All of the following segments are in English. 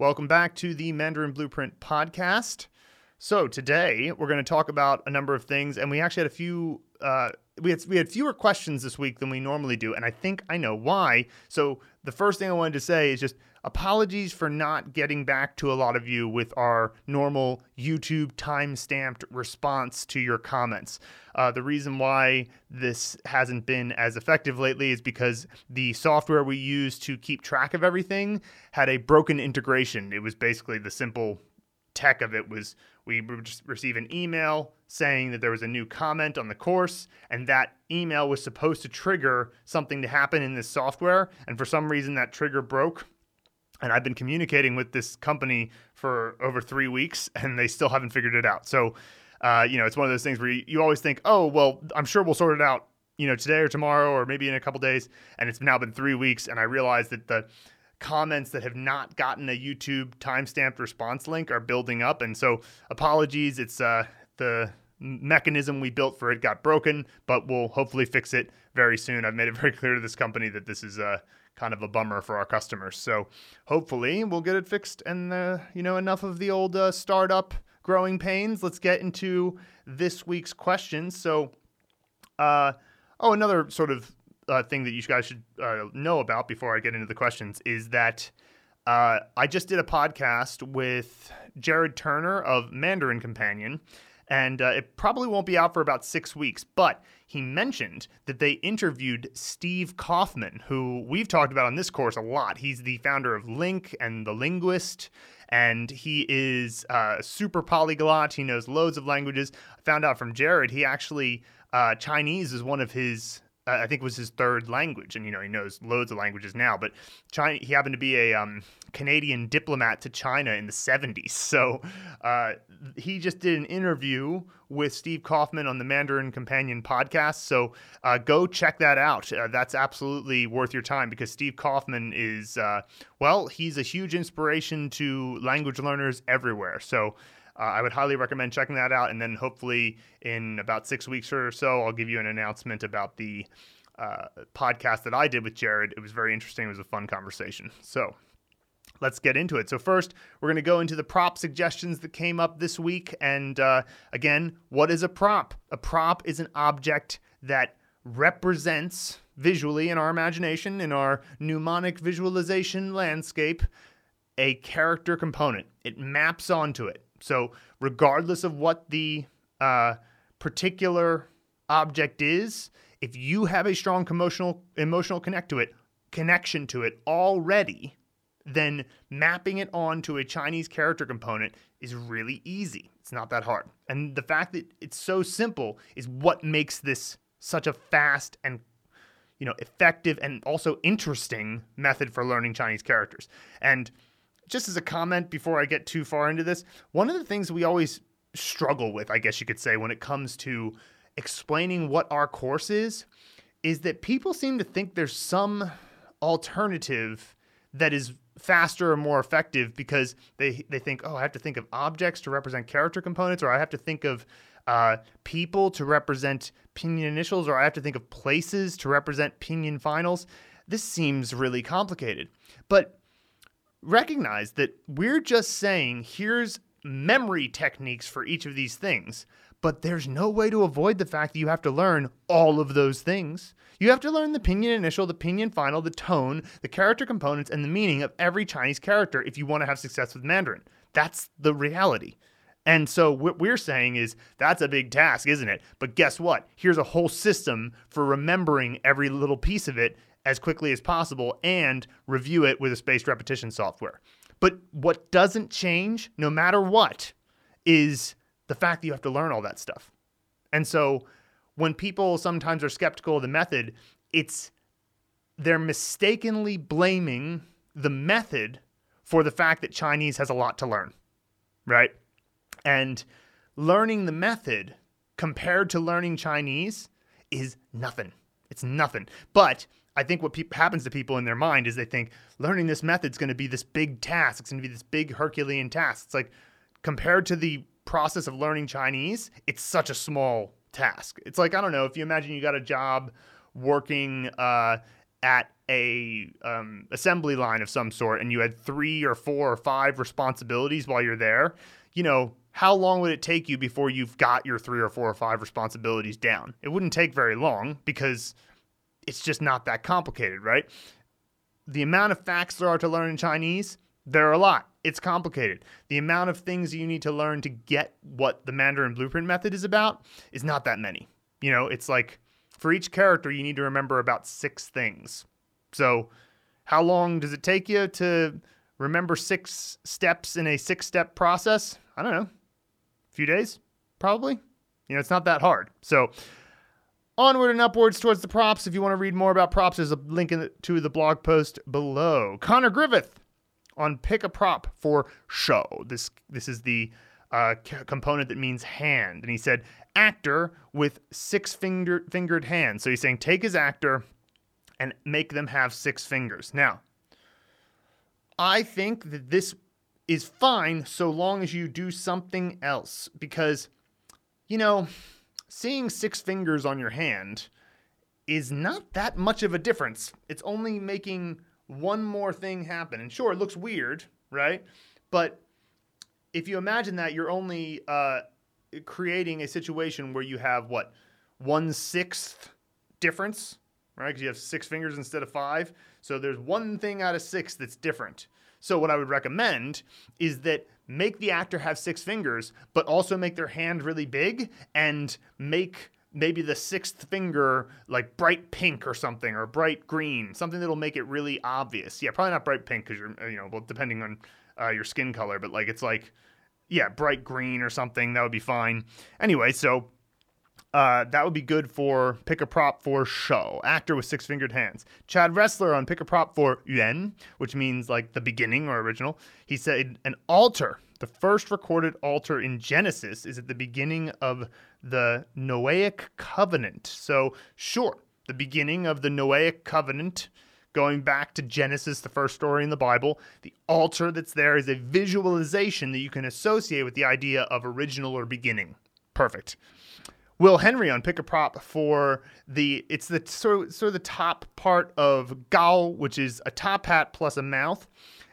Welcome back to the Mandarin Blueprint podcast. So today we're going to talk about a number of things, and we actually had a few. Uh, we had we had fewer questions this week than we normally do, and I think I know why. So the first thing I wanted to say is just apologies for not getting back to a lot of you with our normal YouTube time stamped response to your comments. Uh, the reason why this hasn't been as effective lately is because the software we use to keep track of everything had a broken integration. It was basically the simple tech of it was we would just receive an email saying that there was a new comment on the course and that email was supposed to trigger something to happen in this software and for some reason that trigger broke and I've been communicating with this company for over three weeks, and they still haven't figured it out. So, uh, you know, it's one of those things where you, you always think, oh, well, I'm sure we'll sort it out, you know, today or tomorrow, or maybe in a couple days. And it's now been three weeks, and I realize that the comments that have not gotten a YouTube timestamped response link are building up. And so, apologies. It's uh, the mechanism we built for it got broken, but we'll hopefully fix it very soon. I've made it very clear to this company that this is uh, kind of a bummer for our customers. So hopefully we'll get it fixed and uh, you know enough of the old uh, startup growing pains. Let's get into this week's questions. So, uh, oh, another sort of uh, thing that you guys should uh, know about before I get into the questions is that. I just did a podcast with Jared Turner of Mandarin Companion, and uh, it probably won't be out for about six weeks. But he mentioned that they interviewed Steve Kaufmann, who we've talked about on this course a lot. He's the founder of LingQ and The Linguist, and he is uh, super polyglot. He knows loads of languages. I found out from Jared he actually uh, Chinese is one of his I think was his third language, and you know he knows loads of languages now. But China, he happened to be a um, Canadian diplomat to China in the '70s, so uh, he just did an interview with Steve Kaufmann on the Mandarin Companion podcast. So uh, go check that out. Uh, that's absolutely worth your time because Steve Kaufmann is uh, well, he's a huge inspiration to language learners everywhere. So uh, I would highly recommend checking that out. And then hopefully in about six weeks or so, I'll give you an announcement about the uh, podcast that I did with Jared. It was very interesting. It was a fun conversation. So let's get into it. So, first, we're going to go into the prop suggestions that came up this week. And uh, again, what is a prop? A prop is an object that represents visually in our imagination, in our mnemonic visualization landscape, a character component. It maps onto it. So, regardless of what the uh, particular object is, if you have a strong emotional emotional connect to it, connection to it already, then mapping it onto a Chinese character component is really easy. It's not that hard. And the fact that it's so simple is what makes this such a fast and you know, effective and also interesting method for learning Chinese characters. And just as a comment before I get too far into this, one of the things we always struggle with, I guess you could say, when it comes to explaining what our course is, is that people seem to think there's some alternative that is faster or more effective because they they think, oh, I have to think of objects to represent character components, or I have to think of uh, people to represent pinyin initials, or I have to think of places to represent pinyin finals. This seems really complicated, but recognize that we're just saying here's memory techniques for each of these things, but there's no way to avoid the fact that you have to learn all of those things. You have to learn the pinyin initial, the pinyin final, the tone, the character components, and the meaning of every Chinese character if you want to have success with Mandarin. That's the reality. And so what we're saying is that's a big task, isn't it? But guess what? Here's a whole system for remembering every little piece of it as quickly as possible and review it with a spaced repetition software. But what doesn't change, no matter what, is the fact that you have to learn all that stuff. And so when people sometimes are skeptical of the method, it's they're mistakenly blaming the method for the fact that Chinese has a lot to learn, right? And learning the method compared to learning Chinese is nothing. It's nothing. But I think what pe- happens to people in their mind is they think learning this method is going to be this big task. It's going to be this big Herculean task. It's like compared to the process of learning Chinese, it's such a small task. It's like I don't know if you imagine you got a job working uh, at a um, assembly line of some sort and you had three or four or five responsibilities while you're there, you know, how long would it take you before you've got your three or four or five responsibilities down? It wouldn't take very long because it's just not that complicated, right? The amount of facts there are to learn in Chinese, there are a lot. It's complicated. The amount of things you need to learn to get what the Mandarin blueprint method is about is not that many. You know, it's like for each character, you need to remember about six things. So, how long does it take you to remember six steps in a six step process? I don't know. A few days, probably. You know, it's not that hard. So, onward and upwards towards the props. If you want to read more about props, there's a link in the, to the blog post below. Connor Griffith on pick a prop for show. This this is the uh, c- component that means hand, and he said actor with six finger fingered hands. So he's saying take his actor and make them have six fingers. Now, I think that this is fine so long as you do something else because, you know, seeing six fingers on your hand is not that much of a difference. It's only making one more thing happen. And sure, it looks weird, right? But if you imagine that, you're only uh, creating a situation where you have what one sixth difference right? Because you have six fingers instead of five. So there's one thing out of six that's different. So what I would recommend is that make the actor have six fingers, but also make their hand really big and make maybe the sixth finger like bright pink or something or bright green, something that'll make it really obvious. Yeah, probably not bright pink because you're you know well depending on uh, your skin color, but like it's like yeah bright green or something that would be fine. Anyway, so uh, that would be good for pick a prop for show. Actor with six fingered hands. Chad Wrestler on pick a prop for yuan, which means like the beginning or original. He said an altar. The first recorded altar in Genesis is at the beginning of the Noahic covenant. So, sure, the beginning of the Noahic covenant, going back to Genesis, the first story in the Bible. The altar that's there is a visualization that you can associate with the idea of original or beginning. Perfect. Will Henry on pick a prop for the it's the sort of, sort of the top part of Gao, which is a top hat plus a mouth.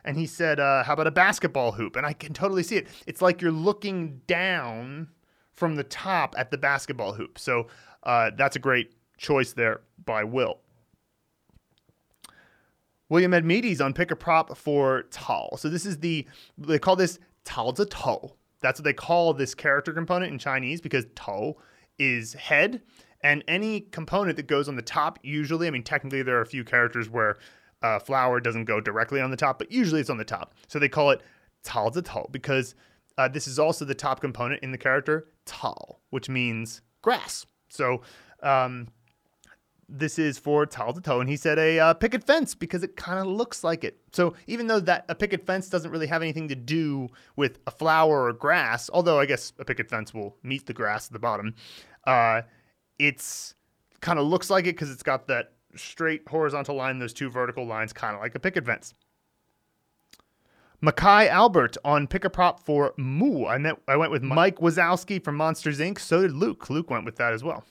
And he said, uh, "How about a basketball hoop?" And I can totally see it. It's like you're looking down from the top at the basketball hoop. So uh, that's a great choice there by Will. William Edmedes on pick a prop for Tal. So this is the they call this Tal to toe That's what they call this character component in Chinese because Tao is head, and any component that goes on the top, usually, I mean, technically, there are a few characters where uh, flower doesn't go directly on the top, but usually it's on the top. So they call it Tal Tal because uh, this is also the top component in the character Tal, which means grass. So um, this is for Tal to Toe, and he said a uh, picket fence because it kind of looks like it. So even though that a picket fence doesn't really have anything to do with a flower or grass, although I guess a picket fence will meet the grass at the bottom, uh, it's kind of looks like it because it's got that straight horizontal line, those two vertical lines, kind of like a picket fence. Mackay Albert on pick a prop for Moo. I met I went with Mike Wazowski from Monsters Inc. So did Luke. Luke went with that as well.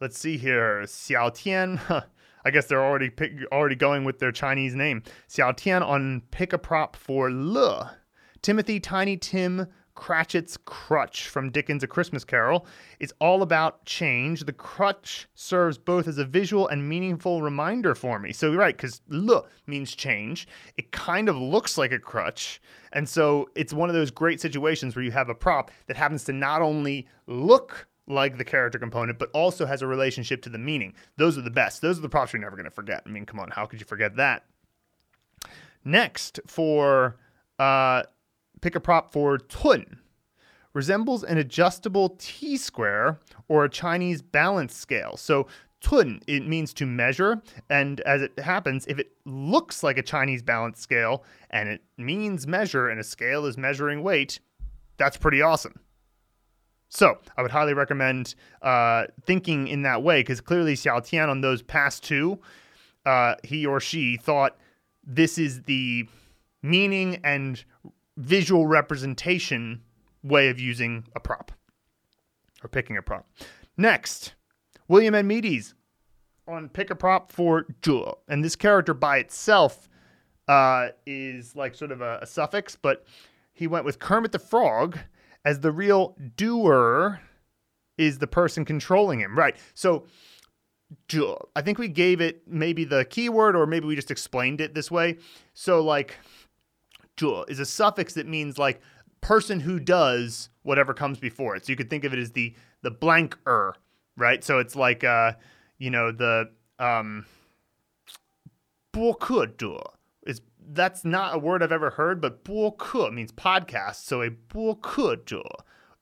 Let's see here. Xiao Tian. I guess they're already pick, already going with their Chinese name. Xiao Tian on pick a prop for Le. Timothy Tiny Tim Cratchit's crutch from Dickens' A Christmas Carol is all about change. The crutch serves both as a visual and meaningful reminder for me. So, you're right, because le means change. It kind of looks like a crutch. And so it's one of those great situations where you have a prop that happens to not only look like the character component, but also has a relationship to the meaning. Those are the best. Those are the props you're never going to forget. I mean, come on, how could you forget that? Next, for uh, pick a prop for Tun. Resembles an adjustable T square or a Chinese balance scale. So Tun, it means to measure, and as it happens, if it looks like a Chinese balance scale and it means measure and a scale is measuring weight, that's pretty awesome. So I would highly recommend uh, thinking in that way because clearly Xiao Tian on those past two, uh, he or she thought this is the meaning and visual representation way of using a prop or picking a prop. Next, William Edmedes on pick a prop for zhe. And this character by itself uh, is like sort of a, a suffix, but he went with Kermit the Frog as the real doer is the person controlling him. Right. So I think we gave it maybe the keyword or maybe we just explained it this way. So like is a suffix that means like person who does whatever comes before it. So you could think of it as the the blank er, right? So it's like uh, you know, the um is that's not a word I've ever heard, but 播客 means podcast. So a 播客者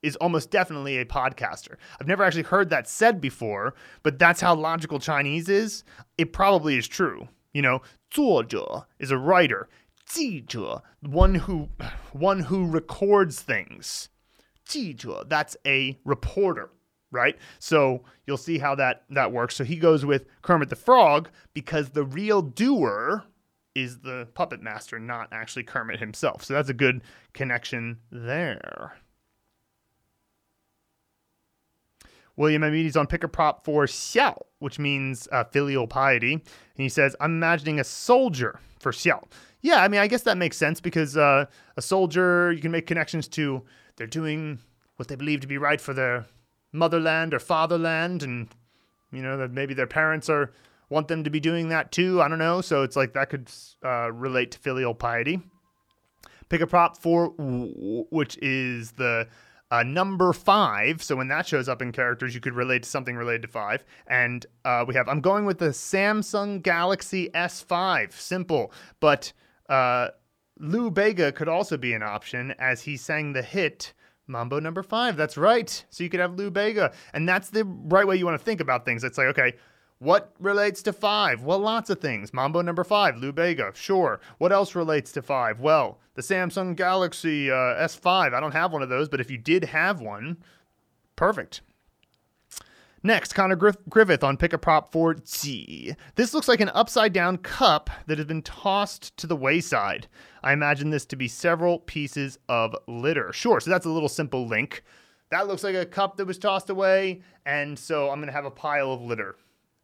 is almost definitely a podcaster. I've never actually heard that said before, but that's how logical Chinese is. It probably is true. You know, 作者 is a writer. 记者, one who one who records things. 记者, that's a reporter, right? So you'll see how that that works. So he goes with Kermit the Frog because the real doer is the puppet master, not actually Kermit himself. So that's a good connection there. William Amides on pick a prop for xiao, which means uh, filial piety. And he says, I'm imagining a soldier for xiao. Yeah, I mean, I guess that makes sense because uh, a soldier, you can make connections to they're doing what they believe to be right for their motherland or fatherland. And, you know, that maybe their parents are want them to be doing that too. I don't know. So it's like that could uh, relate to filial piety. Pick a prop for, which is the uh, number five. So when that shows up in characters, you could relate to something related to five. And uh, we have, I'm going with the Samsung Galaxy S5. Simple. But uh, Lou Bega could also be an option as he sang the hit Mambo number five. That's right. So you could have Lou Bega. And that's the right way you want to think about things. It's like, okay, what relates to five? Well, lots of things. Mambo number five, Lou Bega, sure. What else relates to five? Well, the Samsung Galaxy uh, S5. I don't have one of those, but if you did have one, perfect. Next, Connor Griff- Griffith on Pick a Prop for G. This looks like an upside down cup that has been tossed to the wayside. I imagine this to be several pieces of litter. Sure, so that's a little simple link. That looks like a cup that was tossed away, and so I'm going to have a pile of litter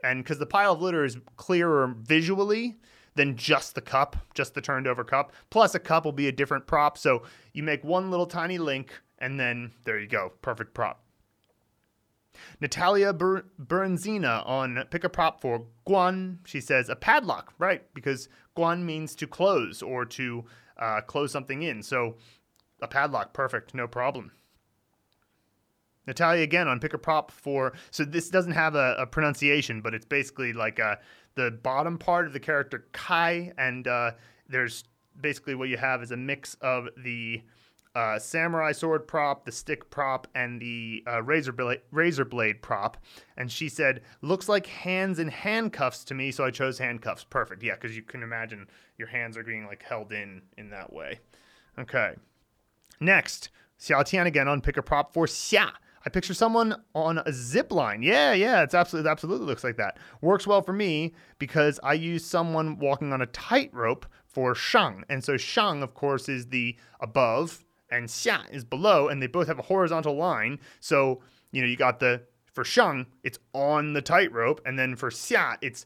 and because the pile of litter is clearer visually than just the cup, just the turned over cup. Plus, a cup will be a different prop. So you make one little tiny link, and then there you go. Perfect prop. Natalia Ber- Berezina on Pick a Prop for Guan. She says a padlock, right? Because Guan means to close or to uh, close something in. So a padlock, perfect, no problem. Natalia again on pick a prop for. So this doesn't have a, a pronunciation, but it's basically like uh, the bottom part of the character Kai, and uh, there's basically what you have is a mix of the uh, samurai sword prop, the stick prop, and the uh, razor blade razor blade prop. And she said, "Looks like hands and handcuffs to me, so I chose handcuffs." Perfect, yeah, because you can imagine your hands are being like held in in that way. Okay. Next, Xiao Tian again on pick a prop for Xia. I picture someone on a zip line. Yeah, yeah, it's absolutely, it absolutely looks like that. Works well for me because I use someone walking on a tightrope for shang. And so shang, of course, is the above and xia is below, and they both have a horizontal line. So, you know, you got the, for shang, it's on the tightrope, and then for xia, it's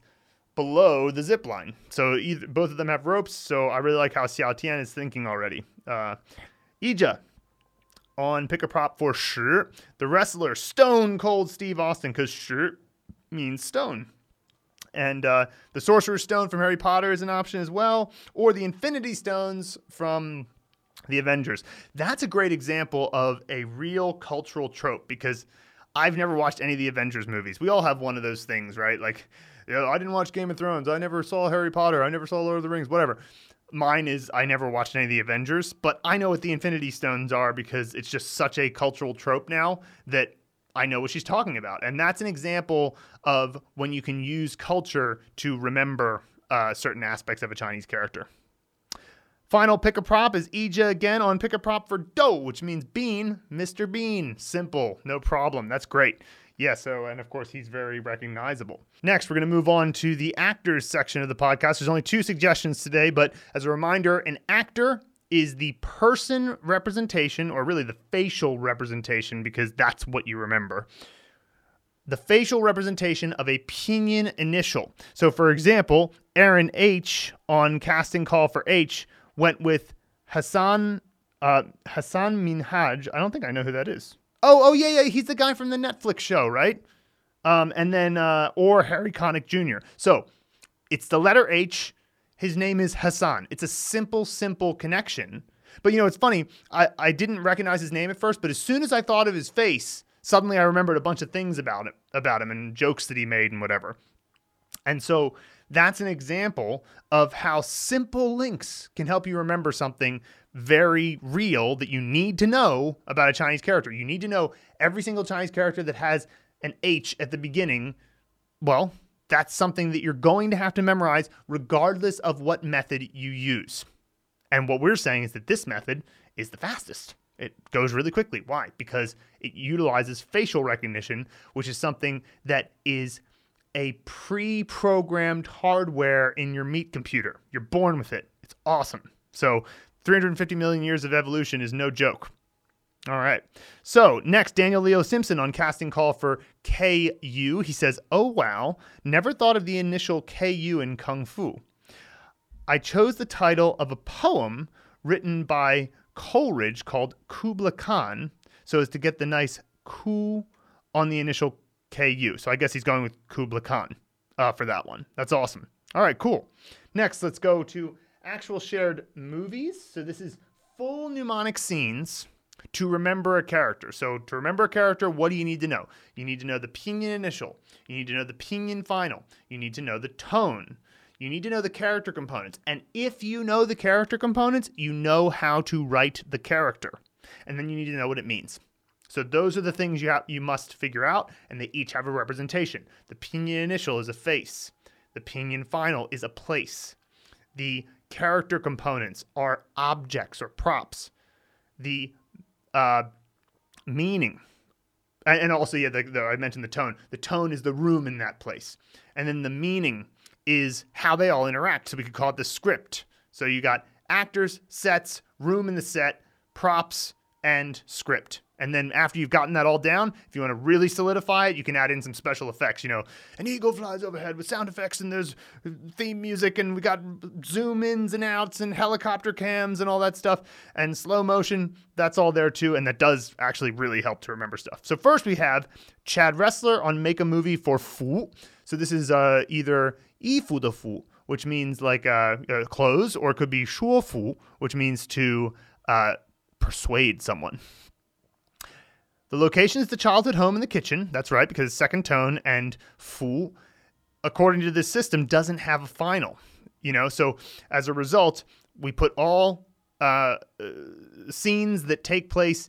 below the zip line. So either both of them have ropes. So I really like how Xiao Tian is thinking already. Uh, Ija, on pick a prop for sure. The wrestler Stone Cold Steve Austin, because sure means stone. And uh, the Sorcerer's Stone from Harry Potter is an option as well, or the Infinity Stones from the Avengers. That's a great example of a real cultural trope because I've never watched any of the Avengers movies. We all have one of those things, right? Like, you know, I didn't watch Game of Thrones. I never saw Harry Potter. I never saw Lord of the Rings, whatever. Mine is I never watched any of the Avengers, but I know what the Infinity Stones are because it's just such a cultural trope now that I know what she's talking about. And that's an example of when you can use culture to remember uh, certain aspects of a Chinese character. Final pick a prop is Ija again on pick a prop for dough, which means bean, Mr. Bean. Simple, no problem. That's great. Yeah, so, and of course, he's very recognizable. Next, we're going to move on to the actors section of the podcast. There's only two suggestions today, but as a reminder, an actor is the person representation, or really the facial representation, because that's what you remember, the facial representation of a pinyin initial. So, for example, Aaron H on casting call for H went with Hassan uh, Hassan Minhaj. I don't think I know who that is. Oh, oh yeah, yeah, he's the guy from the Netflix show, right? Um, and then uh, or Harry Connick Jr. So it's the letter H. His name is Hassan. It's a simple, simple connection. But you know, it's funny. I, I didn't recognize his name at first, but as soon as I thought of his face, suddenly I remembered a bunch of things about him, about him and jokes that he made and whatever. And so that's an example of how simple links can help you remember something very real that you need to know about a Chinese character. You need to know every single Chinese character that has an H at the beginning. Well, that's something that you're going to have to memorize regardless of what method you use. And what we're saying is that this method is the fastest. It goes really quickly. Why? Because it utilizes facial recognition, which is something that is a pre programmed hardware in your meat computer. You're born with it. It's awesome. So, 350 million years of evolution is no joke. All right. So, next, Daniel Leo Simpson on casting call for KU. He says, Oh, wow. Never thought of the initial KU in Kung Fu. I chose the title of a poem written by Coleridge called Kubla Khan so as to get the nice Ku on the initial KU. So I guess he's going with Kubla Khan uh, for that one. That's awesome. All right, cool. Next, let's go to actual shared movies. So this is full mnemonic scenes to remember a character. So to remember a character, what do you need to know? You need to know the pinyin initial. You need to know the pinyin final. You need to know the tone. You need to know the character components. And if you know the character components, you know how to write the character. And then you need to know what it means. So those are the things you you must figure out, and they each have a representation. The pinyin initial is a face. The pinyin final is a place. The character components are objects or props. The uh, meaning, and also yeah, the, the, I mentioned the tone. The tone is the room in that place, and then the meaning is how they all interact. So we could call it the script. So you got actors, sets, room in the set, props, and script. And then after you've gotten that all down, if you want to really solidify it, you can add in some special effects. You know, an eagle flies overhead with sound effects, and there's theme music, and we got zoom ins and outs, and helicopter cams, and all that stuff, and slow motion. That's all there too, and that does actually really help to remember stuff. So first we have Chad Wrestler on Make a Movie for Fu. So this is uh, either Yifu de Fu, which means like uh, uh, clothes, or it could be Shuo Fu, which means to uh, persuade someone. The location is the childhood home in the kitchen. That's right, because second tone and fu, according to this system, doesn't have a final. You know, so as a result, we put all uh, uh, scenes that take place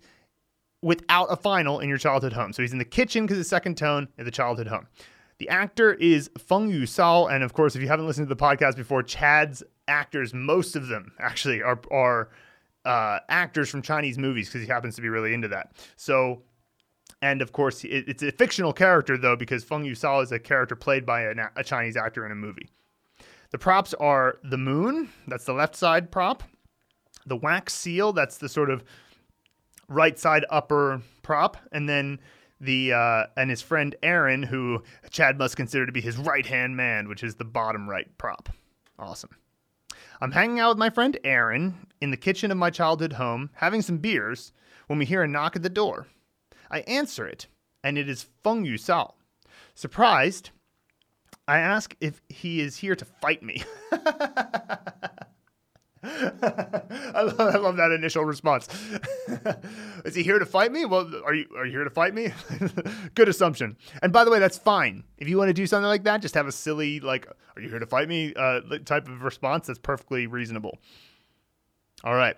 without a final in your childhood home. So he's in the kitchen because it's second tone in the childhood home. The actor is Feng Yu Sao, and of course, if you haven't listened to the podcast before, Chad's actors, most of them actually are are uh, actors from Chinese movies because he happens to be really into that. So and of course, it, it's a fictional character, though, because Feng Yusao is a character played by a, a Chinese actor in a movie. The props are the moon, that's the left side prop, the wax seal, that's the sort of right side upper prop, and then the uh, and his friend Aaron, who Chad must consider to be his right hand man, which is the bottom right prop. Awesome. I'm hanging out with my friend Aaron in the kitchen of my childhood home, having some beers, when we hear a knock at the door. I answer it, and it is Feng Yu Sao. Surprised, I ask if he is here to fight me. I, love, I love that initial response. is he here to fight me? Well, are you are you here to fight me? Good assumption. And by the way, that's fine. If you want to do something like that, just have a silly like, "Are you here to fight me?" Uh, type of response. That's perfectly reasonable. All right.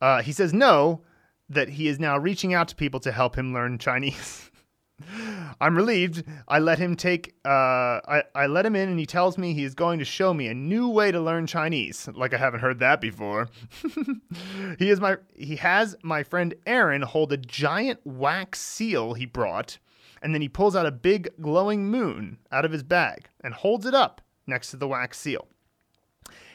Uh, he says no, that he is now reaching out to people to help him learn Chinese. I'm relieved. I let him take. Uh, I I let him in, and he tells me he is going to show me a new way to learn Chinese. Like I haven't heard that before. he is my. He has my friend Aaron hold a giant wax seal he brought, and then he pulls out a big glowing moon out of his bag and holds it up next to the wax seal.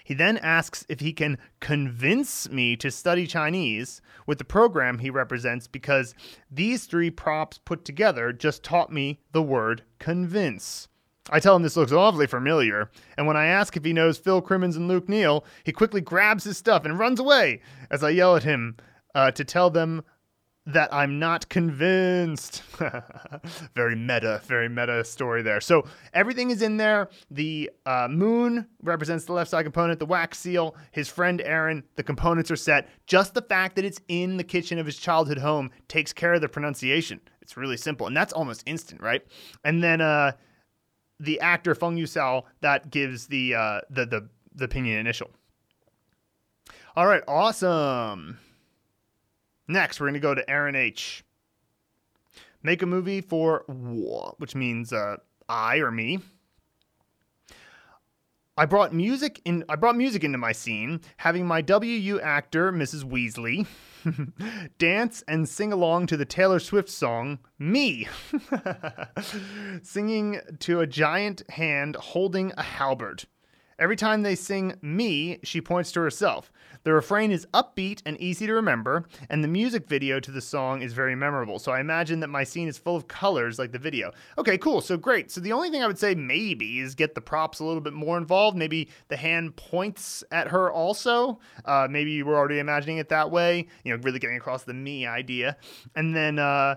He then asks if he can convince me to study Chinese with the program he represents because these three props put together just taught me the word convince. I tell him this looks awfully familiar, and when I ask if he knows Phil Crimmins and Luke Neale, he quickly grabs his stuff and runs away as I yell at him uh, to tell them that I'm not convinced. very meta, very meta story there. So everything is in there. The uh, moon represents the left side component, the wax seal, his friend Aaron, the components are set. Just the fact that it's in the kitchen of his childhood home takes care of the pronunciation. It's really simple, and that's almost instant, right? And then uh, the actor Feng Yusao that gives the uh, the the the pinyin initial. All right, awesome. Next, we're going to go to Aaron H. Make a movie for war, which means uh, I or me. I brought music in. I brought music into my scene, having my WU actor, Mrs. Weasley, dance and sing along to the Taylor Swift song "Me," singing to a giant hand holding a halberd. Every time they sing me, she points to herself. The refrain is upbeat and easy to remember, and the music video to the song is very memorable. So I imagine that my scene is full of colors like the video. Okay, cool. So great. So the only thing I would say maybe is get the props a little bit more involved. Maybe the hand points at her also. Uh, maybe you were already imagining it that way, you know, really getting across the me idea. And then uh,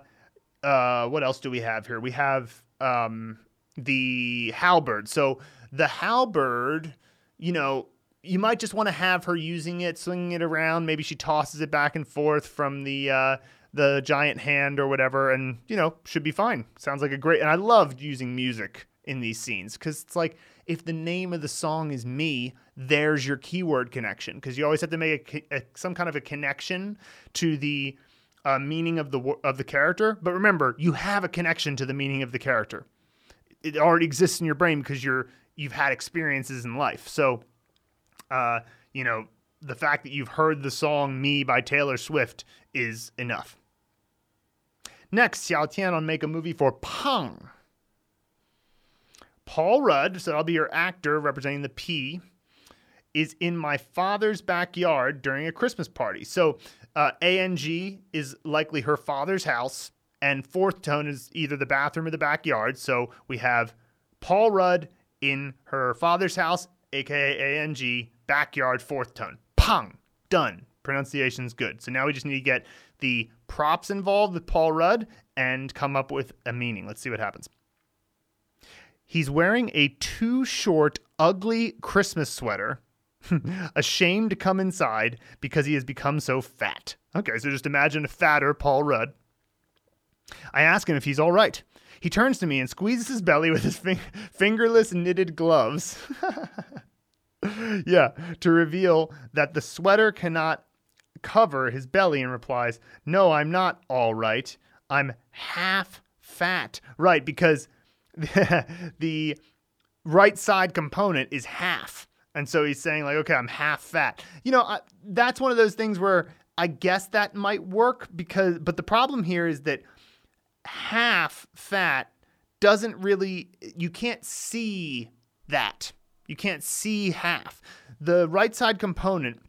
uh, what else do we have here? We have um, the halberd. So the halberd, you know, you might just want to have her using it, swinging it around. Maybe she tosses it back and forth from the uh, the giant hand or whatever, and you know, should be fine. Sounds like a great. And I loved using music in these scenes because it's like if the name of the song is me, there's your keyword connection because you always have to make a, a, some kind of a connection to the uh, meaning of the of the character. But remember, you have a connection to the meaning of the character. It already exists in your brain because you're you've had experiences in life. So, uh, you know, the fact that you've heard the song Me by Taylor Swift is enough. Next, Xiao Tian on Make a Movie for Pang. Paul Rudd, so I'll be your actor representing the P, is in my father's backyard during a Christmas party. So uh, ANG is likely her father's house, and fourth tone is either the bathroom or the backyard. So we have Paul Rudd in her father's house, aka ANG, backyard, fourth tone. Pong. Done. Pronunciation's good. So now we just need to get the props involved with Paul Rudd and come up with a meaning. Let's see what happens. He's wearing a too short, ugly Christmas sweater, ashamed to come inside because he has become so fat. Okay, so just imagine a fatter Paul Rudd. I ask him if he's all right. He turns to me and squeezes his belly with his fing- fingerless knitted gloves. yeah, to reveal that the sweater cannot cover his belly and replies, No, I'm not all right. I'm half fat. Right, because the right side component is half. And so he's saying, like, okay, I'm half fat. You know, I, that's one of those things where I guess that might work because, but the problem here is that half fat doesn't really, you can't see that. You can't see half. The right side component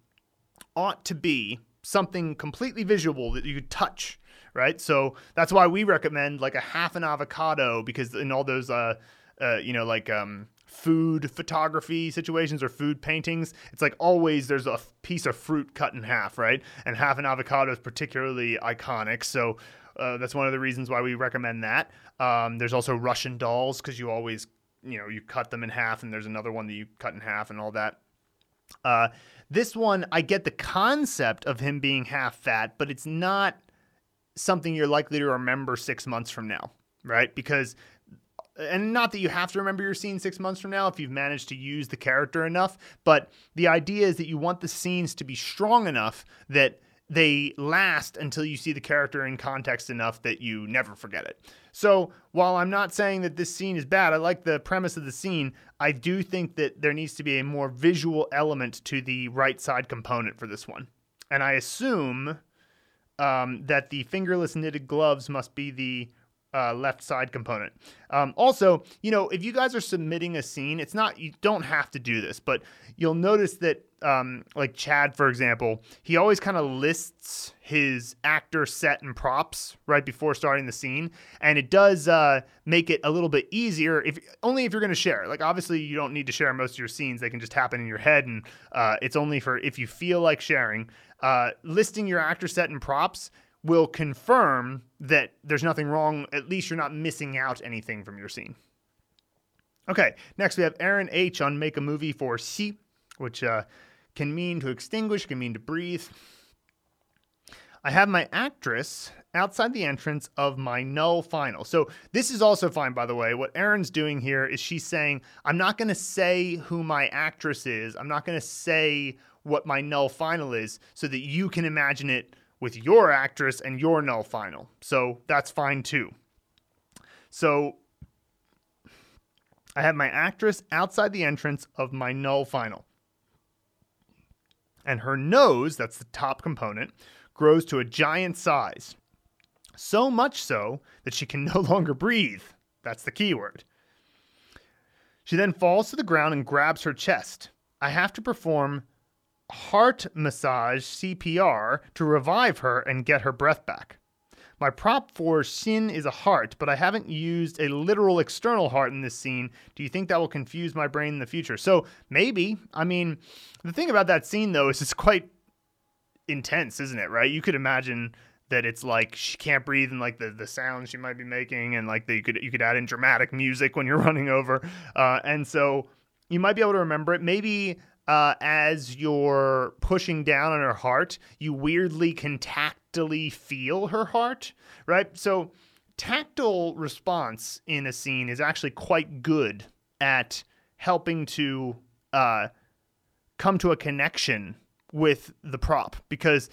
ought to be something completely visual that you could touch, right? So that's why we recommend like a half an avocado because in all those, uh, uh, you know, like um, food photography situations or food paintings, it's like always there's a piece of fruit cut in half, right? And half an avocado is particularly iconic. So uh, that's one of the reasons why we recommend that. Um, there's also Russian dolls because you always, you know, you cut them in half, and there's another one that you cut in half and all that. Uh, this one, I get the concept of him being half fat, but it's not something you're likely to remember six months from now, right? Because and not that you have to remember your scene six months from now if you've managed to use the character enough, but the idea is that you want the scenes to be strong enough that they last until you see the character in context enough that you never forget it. So, while I'm not saying that this scene is bad, I like the premise of the scene. I do think that there needs to be a more visual element to the right side component for this one. And I assume um, that the fingerless knitted gloves must be the uh, left side component. Um, also, you know, if you guys are submitting a scene, it's not, you don't have to do this, but you'll notice that, um, like Chad, for example, he always kind of lists his actor set and props right before starting the scene. And it does uh, make it a little bit easier if only if you're going to share. Like, obviously, you don't need to share most of your scenes, they can just happen in your head. And uh, it's only for if you feel like sharing. Uh, listing your actor set and props will confirm that there's nothing wrong. At least you're not missing out anything from your scene. Okay, next we have Aaron H on Make a Movie for C, which uh, can mean to extinguish, can mean to breathe. I have my actress outside the entrance of my null final. So this is also fine, by the way. What Erin's doing here is she's saying, I'm not going to say who my actress is. I'm not going to say what my null final is so that you can imagine it with your actress and your null final. So that's fine too. So I have my actress outside the entrance of my null final. And her nose, that's the top component, grows to a giant size. So much so that she can no longer breathe. That's the key word. She then falls to the ground and grabs her chest. I have to perform heart massage CPR to revive her and get her breath back. My prop for Shin is a heart, but I haven't used a literal external heart in this scene. Do you think that will confuse my brain in the future? So maybe. I mean, the thing about that scene though is it's quite intense, isn't it? Right? You could imagine that it's like she can't breathe and like the the sounds she might be making, and like the, you could you could add in dramatic music when you're running over, uh, and so you might be able to remember it. Maybe uh, as you're pushing down on her heart, you weirdly can tactily feel her heart, right? So, tactile response in a scene is actually quite good at helping to uh, come to a connection with the prop because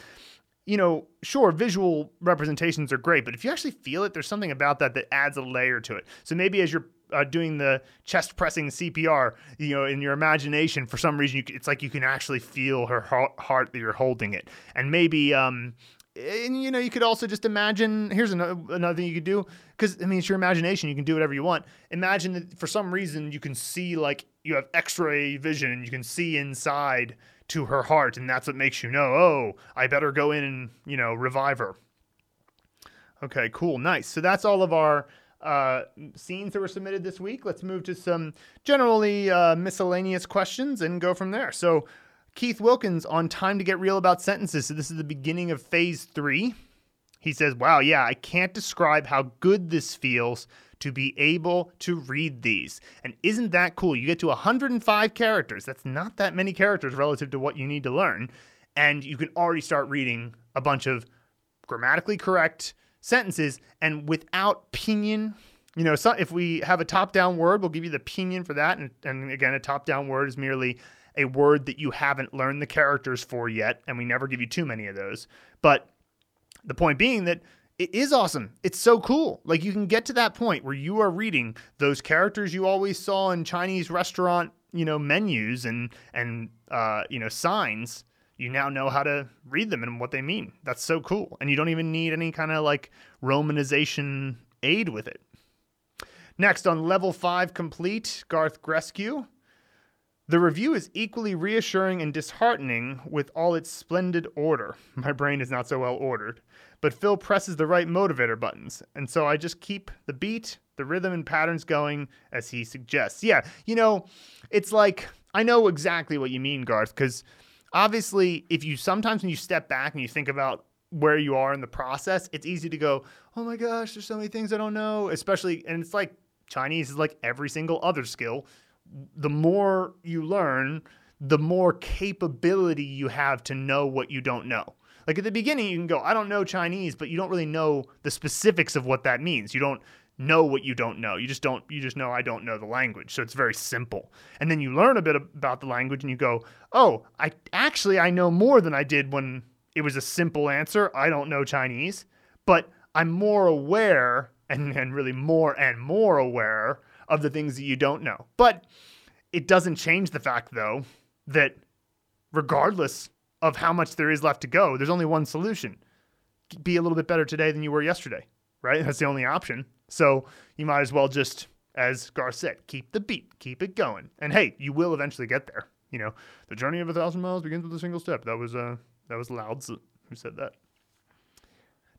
you know, sure, visual representations are great, but if you actually feel it, there's something about that that adds a layer to it. So maybe as you're uh, doing the chest pressing CPR, you know, in your imagination, for some reason, you, it's like you can actually feel her heart that you're holding it. And maybe, um, and you know, you could also just imagine. Here's another, another thing you could do because I mean, it's your imagination. You can do whatever you want. Imagine that for some reason you can see like you have X-ray vision and you can see inside to her heart, and that's what makes you know, oh, I better go in and you know revive her. Okay, cool, nice. So that's all of our uh, scenes that were submitted this week. Let's move to some generally uh, miscellaneous questions and go from there. So, Keith Wilkins on Time to Get Real About Sentences. So, this is the beginning of phase three. He says, Wow, yeah, I can't describe how good this feels to be able to read these. And isn't that cool? You get to 105 characters. That's not that many characters relative to what you need to learn. And you can already start reading a bunch of grammatically correct sentences and without pinyin. You know, so if we have a top down word, we'll give you the pinyin for that. And, and again, a top down word is merely a word that you haven't learned the characters for yet. And we never give you too many of those. But the point being that it is awesome. It's so cool. Like you can get to that point where you are reading those characters you always saw in Chinese restaurant, you know, menus and and uh, you know signs you now know how to read them and what they mean. That's so cool. And you don't even need any kind of like romanization aid with it. Next, on level five complete, Garth Grescu. The review is equally reassuring and disheartening with all its splendid order. My brain is not so well ordered, but Phil presses the right motivator buttons, and so I just keep the beat, the rhythm, and patterns going as he suggests. Yeah, you know, it's like I know exactly what you mean, Garth, because obviously, if you sometimes when you step back and you think about where you are in the process, it's easy to go, oh my gosh, there's so many things I don't know. Especially, and it's like Chinese is like every single other skill. The more you learn, the more capability you have to know what you don't know. Like at the beginning, you can go, I don't know Chinese, but you don't really know the specifics of what that means. You don't know what you don't know. You just don't you just know I don't know the language. So it's very simple. And then you learn a bit about the language and you go, "Oh, I actually I know more than I did when it was a simple answer. I don't know Chinese." But I'm more aware and, and really more and more aware of the things that you don't know. But it doesn't change the fact though that regardless of how much there is left to go, there's only one solution. Be a little bit better today than you were yesterday, right? That's the only option. So you might as well just, as Gar said, keep the beat, keep it going. And hey, you will eventually get there. You know, the journey of a thousand miles begins with a single step. That was uh that was Lao Tzu who said that.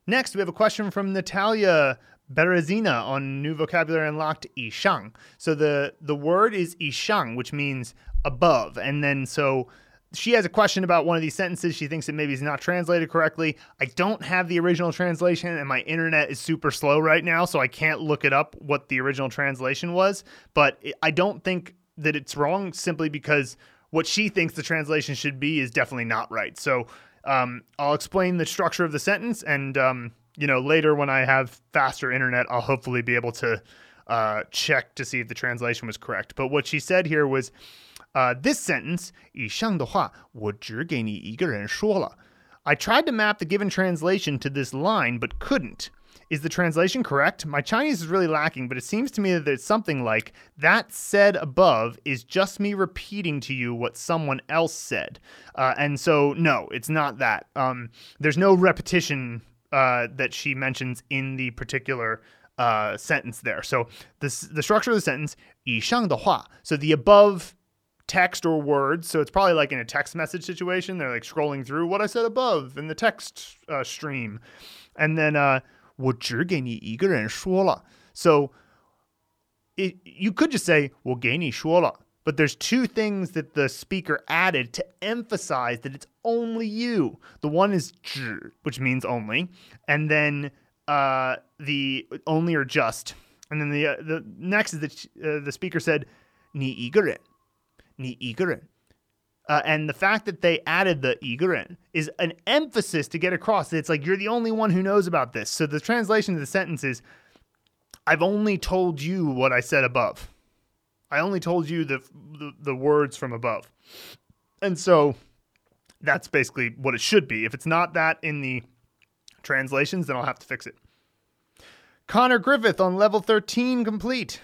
Next, we have a question from Natalia Berezina on New Vocabulary Unlocked Yishang. So the the word is Yishang, which means above, and then so she has a question about one of these sentences. She thinks it maybe is not translated correctly. I don't have the original translation, and my internet is super slow right now, so I can't look it up what the original translation was. But I don't think that it's wrong simply because what she thinks the translation should be is definitely not right. So um, I'll explain the structure of the sentence, and um, you know later when I have faster internet, I'll hopefully be able to uh, check to see if the translation was correct. But what she said here was. Uh, this sentence, 以上的话我只给你一个人说了. I tried to map the given translation to this line, but couldn't. Is the translation correct? My Chinese is really lacking, but it seems to me that it's something like that said above is just me repeating to you what someone else said. Uh, and so, no, it's not that. Um, there's no repetition uh, that she mentions in the particular uh, sentence there. So, this, the structure of the sentence, 以上的话, so the above text or words. So it's probably like in a text message situation. They're like scrolling through what I said above in the text uh, stream. And then, uh, 我只给你一个人说了. So it, you could just say, 我给你说了. But there's two things that the speaker added to emphasize that it's only you. The one is which means only, and then uh, the only or just. And then the uh, the next is that uh, the speaker said ni igeren, ni igeren. Uh, and the fact that they added the igeren is an emphasis to get across. It's like you're the only one who knows about this. So the translation of the sentence is, "I've only told you what I said above." I only told you the, the, the words from above. And so that's basically what it should be. If it's not that in the translations, then I'll have to fix it. Connor Griffith on level 13 complete.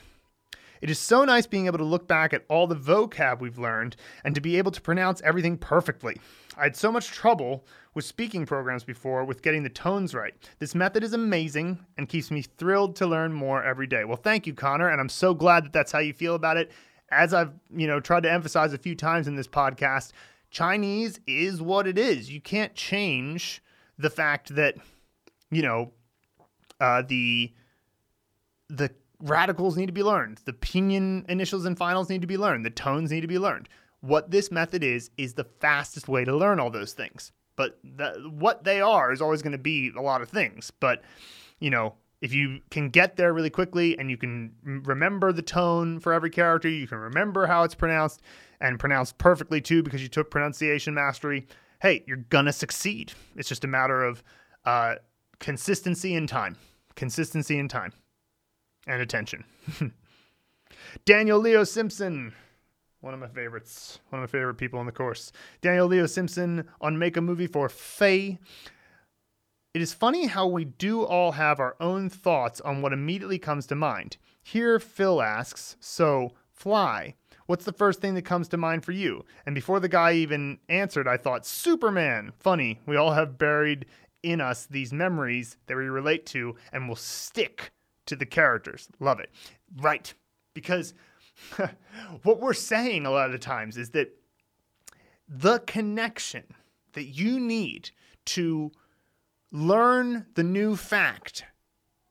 It is so nice being able to look back at all the vocab we've learned and to be able to pronounce everything perfectly. I had so much trouble with speaking programs before with getting the tones right. This method is amazing and keeps me thrilled to learn more every day. Well, thank you, Connor, and I'm so glad that that's how you feel about it. As I've, you know, tried to emphasize a few times in this podcast, Chinese is what it is. You can't change the fact that, you know, uh, the the radicals need to be learned. The pinyin initials and finals need to be learned. The tones need to be learned. What this method is, is the fastest way to learn all those things. But the, what they are is always going to be a lot of things. But, you know, if you can get there really quickly and you can remember the tone for every character, you can remember how it's pronounced and pronounced perfectly too because you took pronunciation mastery, hey, you're going to succeed. It's just a matter of uh, consistency and time. Consistency and time and attention. Daniel Leo Simpson, one of my favorites, one of my favorite people on the course. Daniel Leo Simpson on Make a Movie for Faye. It is funny how we do all have our own thoughts on what immediately comes to mind. Here, Phil asks, So, fly. What's the first thing that comes to mind for you? And before the guy even answered, I thought, Superman. Funny, we all have buried in us these memories that we relate to and will stick to the characters. Love it. Right. Because what we're saying a lot of times is that the connection that you need to learn the new fact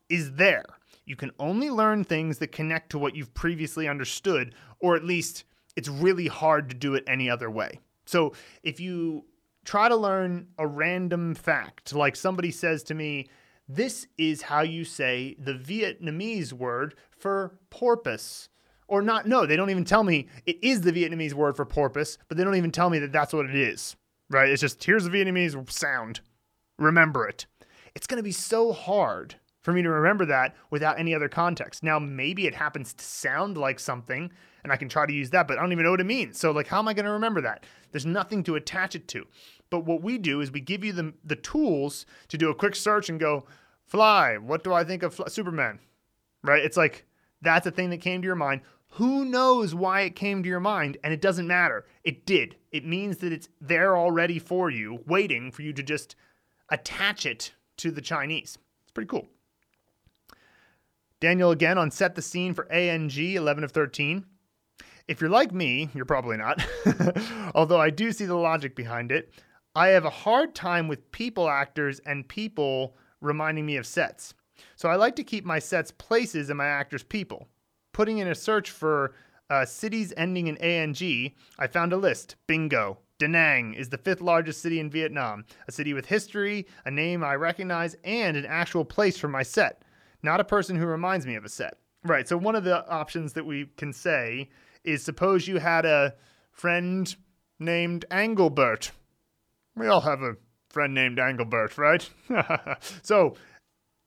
is there. You can only learn things that connect to what you've previously understood, or at least it's really hard to do it any other way. So if you try to learn a random fact, like somebody says to me, this is how you say the Vietnamese word for porpoise. Or not, no, they don't even tell me it is the Vietnamese word for porpoise, but they don't even tell me that that's what it is, right? It's just here's the Vietnamese sound. Remember it. It's going to be so hard for me to remember that without any other context. Now, maybe it happens to sound like something and I can try to use that, but I don't even know what it means. So, like, how am I going to remember that? There's nothing to attach it to. But what we do is we give you the, the tools to do a quick search and go, fly, what do I think of fly? Superman? Right? It's like that's a thing that came to your mind. Who knows why it came to your mind? And it doesn't matter. It did. It means that it's there already for you, waiting for you to just attach it to the Chinese. It's pretty cool. Daniel again on set the scene for ANG 11 of 13. If you're like me, you're probably not, although I do see the logic behind it. I have a hard time with people actors and people reminding me of sets. So I like to keep my sets places and my actors people. Putting in a search for uh, cities ending in ANG, I found a list. Bingo. Da Nang is the fifth largest city in Vietnam, a city with history, a name I recognize, and an actual place for my set, not a person who reminds me of a set. Right, so one of the options that we can say is suppose you had a friend named Engelbert. We all have a friend named Engelbert, right? so,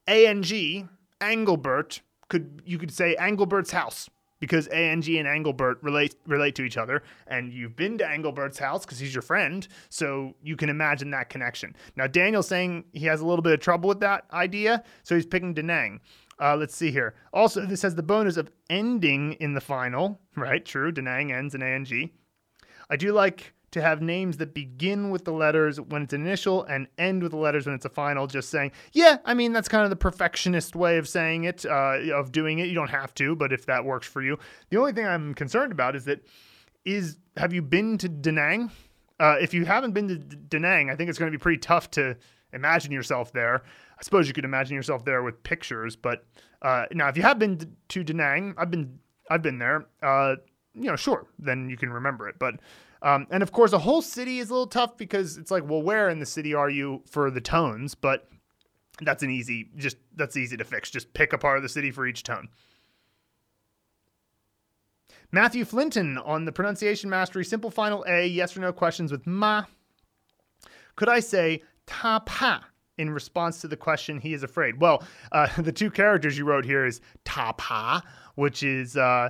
ANG, Engelbert, could you could say Engelbert's house because ANG and Engelbert relate relate to each other, and you've been to Engelbert's house because he's your friend, so you can imagine that connection. Now Daniel's saying he has a little bit of trouble with that idea, so he's picking Da Nang. Uh, let's see here. Also, this has the bonus of ending in the final, right? True. Da Nang ends in ANG. I do like to have names that begin with the letters when it's initial and end with the letters when it's a final. Just saying, yeah, I mean, that's kind of the perfectionist way of saying it, uh, of doing it. You don't have to, but if that works for you. The only thing I'm concerned about is that, is have you been to Da Nang? Uh, if you haven't been to Da Nang, I think it's going to be pretty tough to imagine yourself there. I suppose you could imagine yourself there with pictures, but uh, now if you have been to Da Nang, I've been I've been there. Uh, you know, sure, then you can remember it. But um, and of course, a whole city is a little tough because it's like, well, where in the city are you for the tones? But that's an easy, just that's easy to fix. Just pick a part of the city for each tone. Matthew Flinton on the pronunciation mastery simple final A yes or no questions with ma. Could I say ta pa in response to the question he is afraid? Well, uh, the two characters you wrote here is ta pa, which is uh,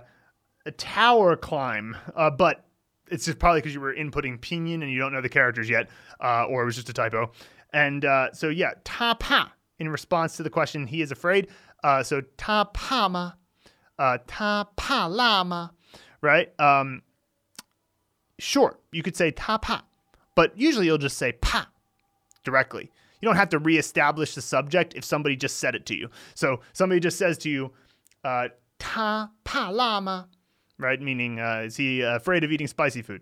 a tower climb, uh, but it's just probably because you were inputting pinyin and you don't know the characters yet, uh, or it was just a typo. And uh, so yeah, ta pa in response to the question he is afraid. Uh, so ta pa ma, uh, ta pa lama, right? Um, sure, you could say ta pa, but usually you'll just say pa directly. You don't have to reestablish the subject if somebody just said it to you. So somebody just says to you, uh, ta pa lama, right? Meaning, uh, is he uh, afraid of eating spicy food?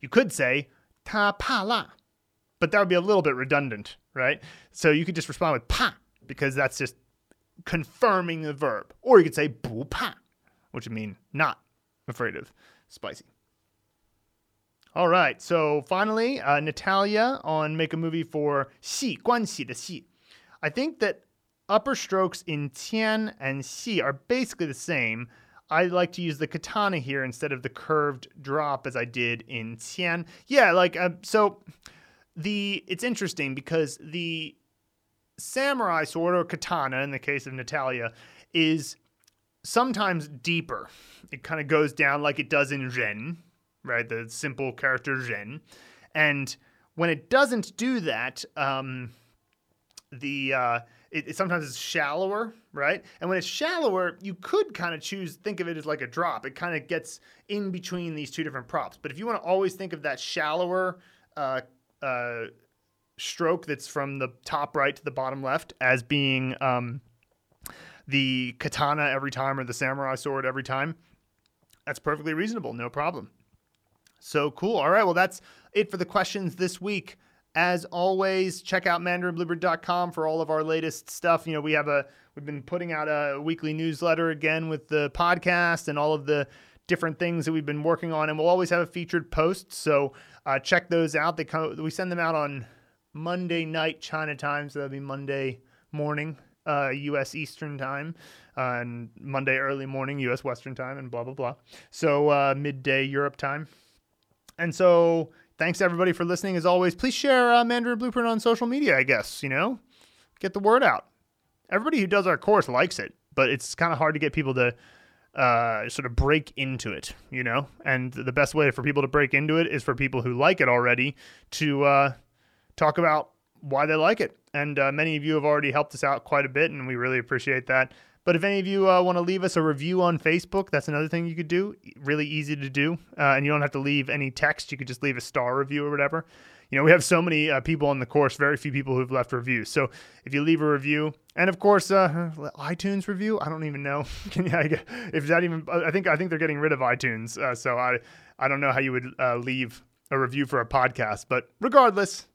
You could say ta pa la, but that would be a little bit redundant, right? So you could just respond with pa because that's just confirming the verb. Or you could say bu pa, which would mean not afraid of spicy. All right, so finally, uh, Natalia on Make a Movie for Xi, Guanxi de Xi. I think that upper strokes in Tian and Xi are basically the same, I like to use the katana here instead of the curved drop as I did in Qian. Yeah, like uh, so the it's interesting because the samurai sword or katana in the case of Natalia is sometimes deeper. It kind of goes down like it does in Ren, right? The simple character Ren. And when it doesn't do that, um, the uh, it, it, sometimes it's shallower, right? And when it's shallower, you could kind of choose think of it as like a drop. It kind of gets in between these two different props. But if you want to always think of that shallower uh, uh, stroke that's from the top right to the bottom left as being um, the katana every time or the samurai sword every time, that's perfectly reasonable. No problem. So cool. All right. Well, that's it for the questions this week. As always, check out mandarinblueprint.com for all of our latest stuff. You know, we have a we've been putting out a weekly newsletter again with the podcast and all of the different things that we've been working on, and we'll always have a featured post. So uh, check those out. They come, we send them out on Monday night China time, so that'll be Monday morning, uh, U.S. Eastern time, uh, and Monday early morning U.S. Western time, and blah blah blah. So uh, midday Europe time, and so thanks everybody for listening. As always, please share uh, Mandarin Blueprint on social media. I guess you know, get the word out. Everybody who does our course likes it, but it's kind of hard to get people to uh, sort of break into it, you know. And the best way for people to break into it is for people who like it already to uh, talk about why they like it. And uh, many of you have already helped us out quite a bit, and we really appreciate that. But if any of you uh, want to leave us a review on Facebook, that's another thing you could do. Really easy to do. Uh, and you don't have to leave any text. You could just leave a star review or whatever. you know, we have so many uh, people on the course, very few people who've left reviews. So if you leave a review, and of course, uh, iTunes review, I don't even know. Can you, if that even, I think, I think they're getting rid of iTunes. Uh, so I, I don't know how you would uh, leave a review for a podcast, but regardless,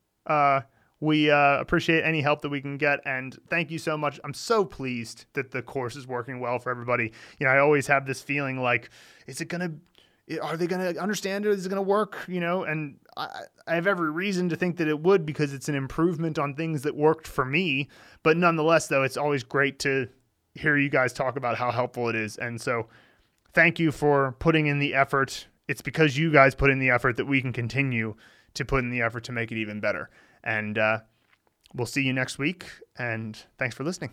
we uh, appreciate any help that we can get, and thank you so much. I'm so pleased that the course is working well for everybody. You know, I always have this feeling like, is it gonna, are they gonna understand it? Is it gonna work? You know, and I, I have every reason to think that it would because it's an improvement on things that worked for me. But nonetheless, though, it's always great to hear you guys talk about how helpful it is, and so thank you for putting in the effort. It's because you guys put in the effort that we can continue to put in the effort to make it even better. And uh, we'll see you next week. And thanks for listening.